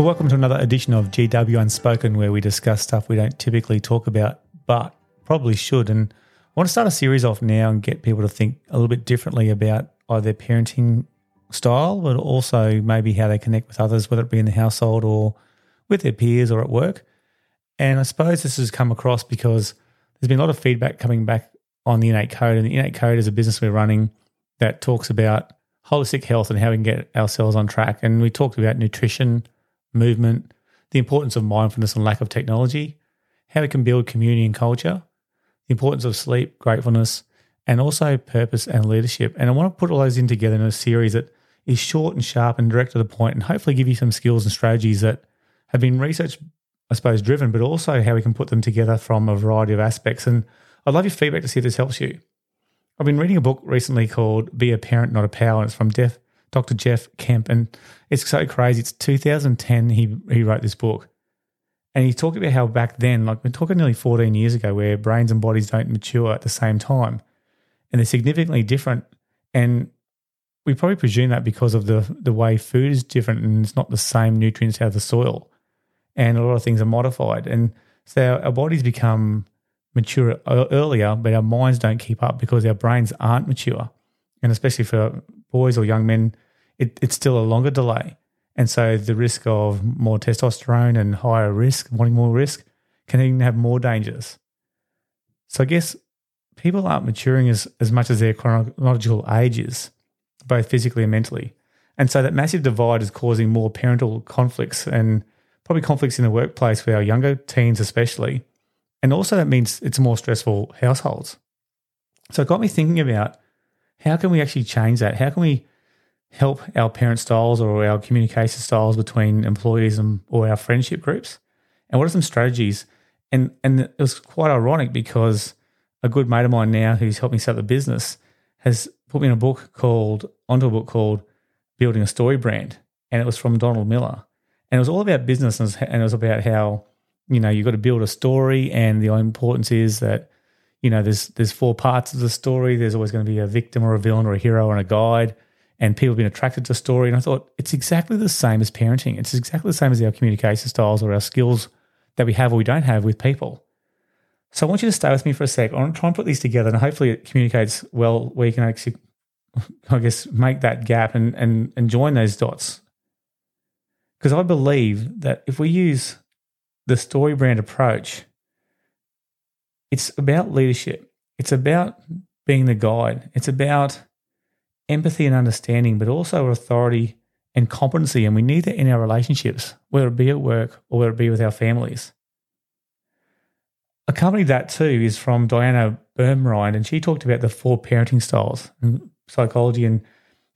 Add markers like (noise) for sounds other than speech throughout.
Well, welcome to another edition of GW Unspoken, where we discuss stuff we don't typically talk about, but probably should. And I want to start a series off now and get people to think a little bit differently about either their parenting style, but also maybe how they connect with others, whether it be in the household or with their peers or at work. And I suppose this has come across because there's been a lot of feedback coming back on the in8code. And the in8code is a business we're running that talks about holistic health and how we can get ourselves on track. And we talked about nutrition movement, the importance of mindfulness and lack of technology, how we can build community and culture, the importance of sleep, gratefulness, and also purpose and leadership. And I want to put all those in together in a series that is short and sharp and direct to the point and hopefully give you some skills and strategies that have been research, I suppose, driven, but also how we can put them together from a variety of aspects. And I'd love your feedback to see if this helps you. I've been reading a book recently called Be a Parent, Not a Pal, and it's from Def, Dr. Jeff Kemp. And it's so crazy. It's 2010 he, he wrote this book. And he talked about how back then, like we're talking nearly 14 years ago, where brains and bodies don't mature at the same time. And they're significantly different. And we probably presume that because of the, the way food is different and it's not the same nutrients out of the soil. And a lot of things are modified. And so our, our bodies become mature earlier, but our minds don't keep up because our brains aren't mature. And especially for boys or young men, it, it's still a longer delay. And so the risk of more testosterone and higher risk, wanting more risk, can even have more dangers. So I guess people aren't maturing as, as much as their chronological age is, both physically and mentally. And so that massive divide is causing more parental conflicts and probably conflicts in the workplace for our younger teens, especially. And also, that means it's more stressful households. So it got me thinking about how can we actually change that? How can we help our parent styles or our communication styles between employees and or our friendship groups? And what are some strategies? And and it was quite ironic because a good mate of mine now who's helped me set up the business has put me in a book called onto a book called Building a Story Brand. And it was from Donald Miller. And it was all about business and it was about how, you know, you've got to build a story and the importance is that, you know, there's there's four parts of the story. There's always going to be a victim or a villain or a hero and a guide and people have been attracted to story. And I thought it's exactly the same as parenting. It's exactly the same as our communication styles or our skills that we have or we don't have with people. So I want you to stay with me for a sec. I want to try and put these together and hopefully it communicates well where you can actually, (laughs) I guess, make that gap and, and, and join those dots. Because I believe that if we use the story brand approach, it's about leadership. It's about being the guide. It's about empathy and understanding, but also authority and competency. And we need that in our relationships, whether it be at work or whether it be with our families. Accompanied that too is from Diana Baumrind, and she talked about the four parenting styles in psychology. And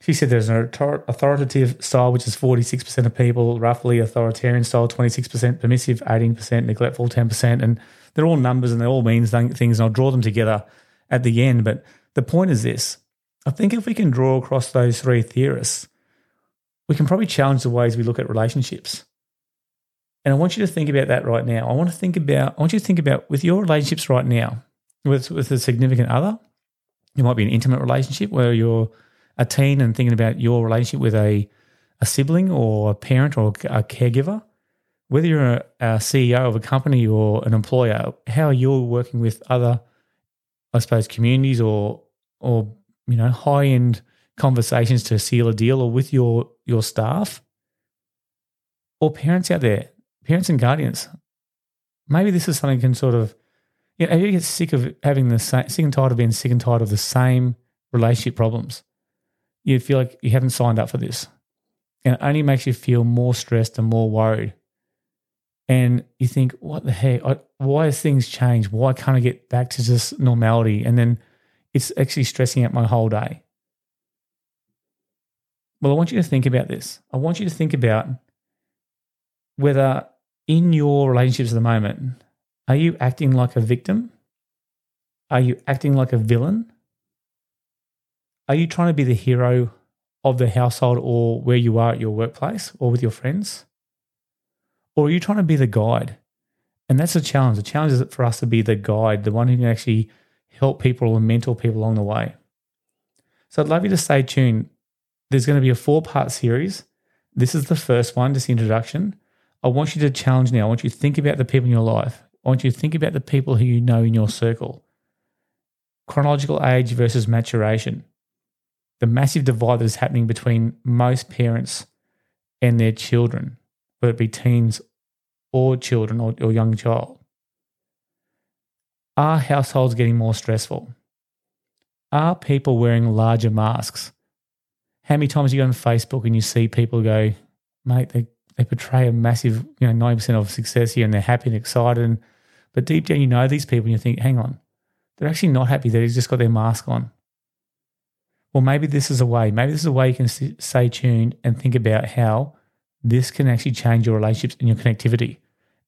she said there's an authoritative style, which is 46% of people, roughly authoritarian style, 26%, permissive, 18%, neglectful, 10%. And they're all numbers and they all mean things, and I'll draw them together at the end. But the point is this I think if we can draw across those three theorists, we can probably challenge the ways we look at relationships. And I want you to think about that right now. I want to think about, I want you to think about with your relationships right now, with, with a significant other. It might be an intimate relationship where you're a teen and thinking about your relationship with a, a sibling or a parent or a caregiver. Whether you're a, CEO of a company or an employer, how you're working with other, I suppose, communities or or you know, high end conversations to seal a deal or with your your staff or parents out there, parents and guardians. Maybe this is something can sort of, you know, you get sick of having the same, sick and tired of being sick and tired of the same relationship problems. You feel like you haven't signed up for this. And it only makes you feel more stressed and more worried. And you think, what the heck? Why has things changed? Why can't I get back to just normality? And then it's actually stressing out my whole day. Well, I want you to think about this. I want you to think about whether in your relationships at the moment, are you acting like a victim? Are you acting like a villain? Are you trying to be the hero of the household or where you are at your workplace or with your friends? Or are you trying to be the guide? And that's the challenge. The challenge is for us to be the guide, the one who can actually help people and mentor people along the way. So I'd love you to stay tuned. There's going to be a four part series. This is the first one, just the introduction. I want you to challenge now. I want you to think about the people in your life. I want you to think about the people who you know in your circle. Chronological age versus maturation. The massive divide that is happening between most parents and their children, whether it be teens or children or, or young child. Are households getting more stressful? Are people wearing larger masks? How many times you go on Facebook and you see people go, mate, they, they portray a massive, you know, 90% of success here and they're happy and excited. And, but deep down, you know these people and you think, hang on, they're actually not happy. They've just got their mask on. Well, maybe this is a way. Maybe this is a way you can stay tuned and think about how this can actually change your relationships and your connectivity.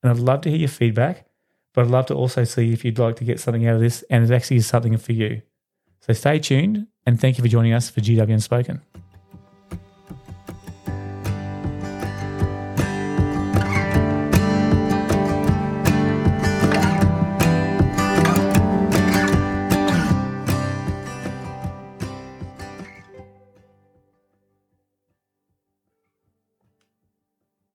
And I'd love to hear your feedback, but I'd love to also see if you'd like to get something out of this and it actually is something for you. So stay tuned and thank you for joining us for GW Unspoken.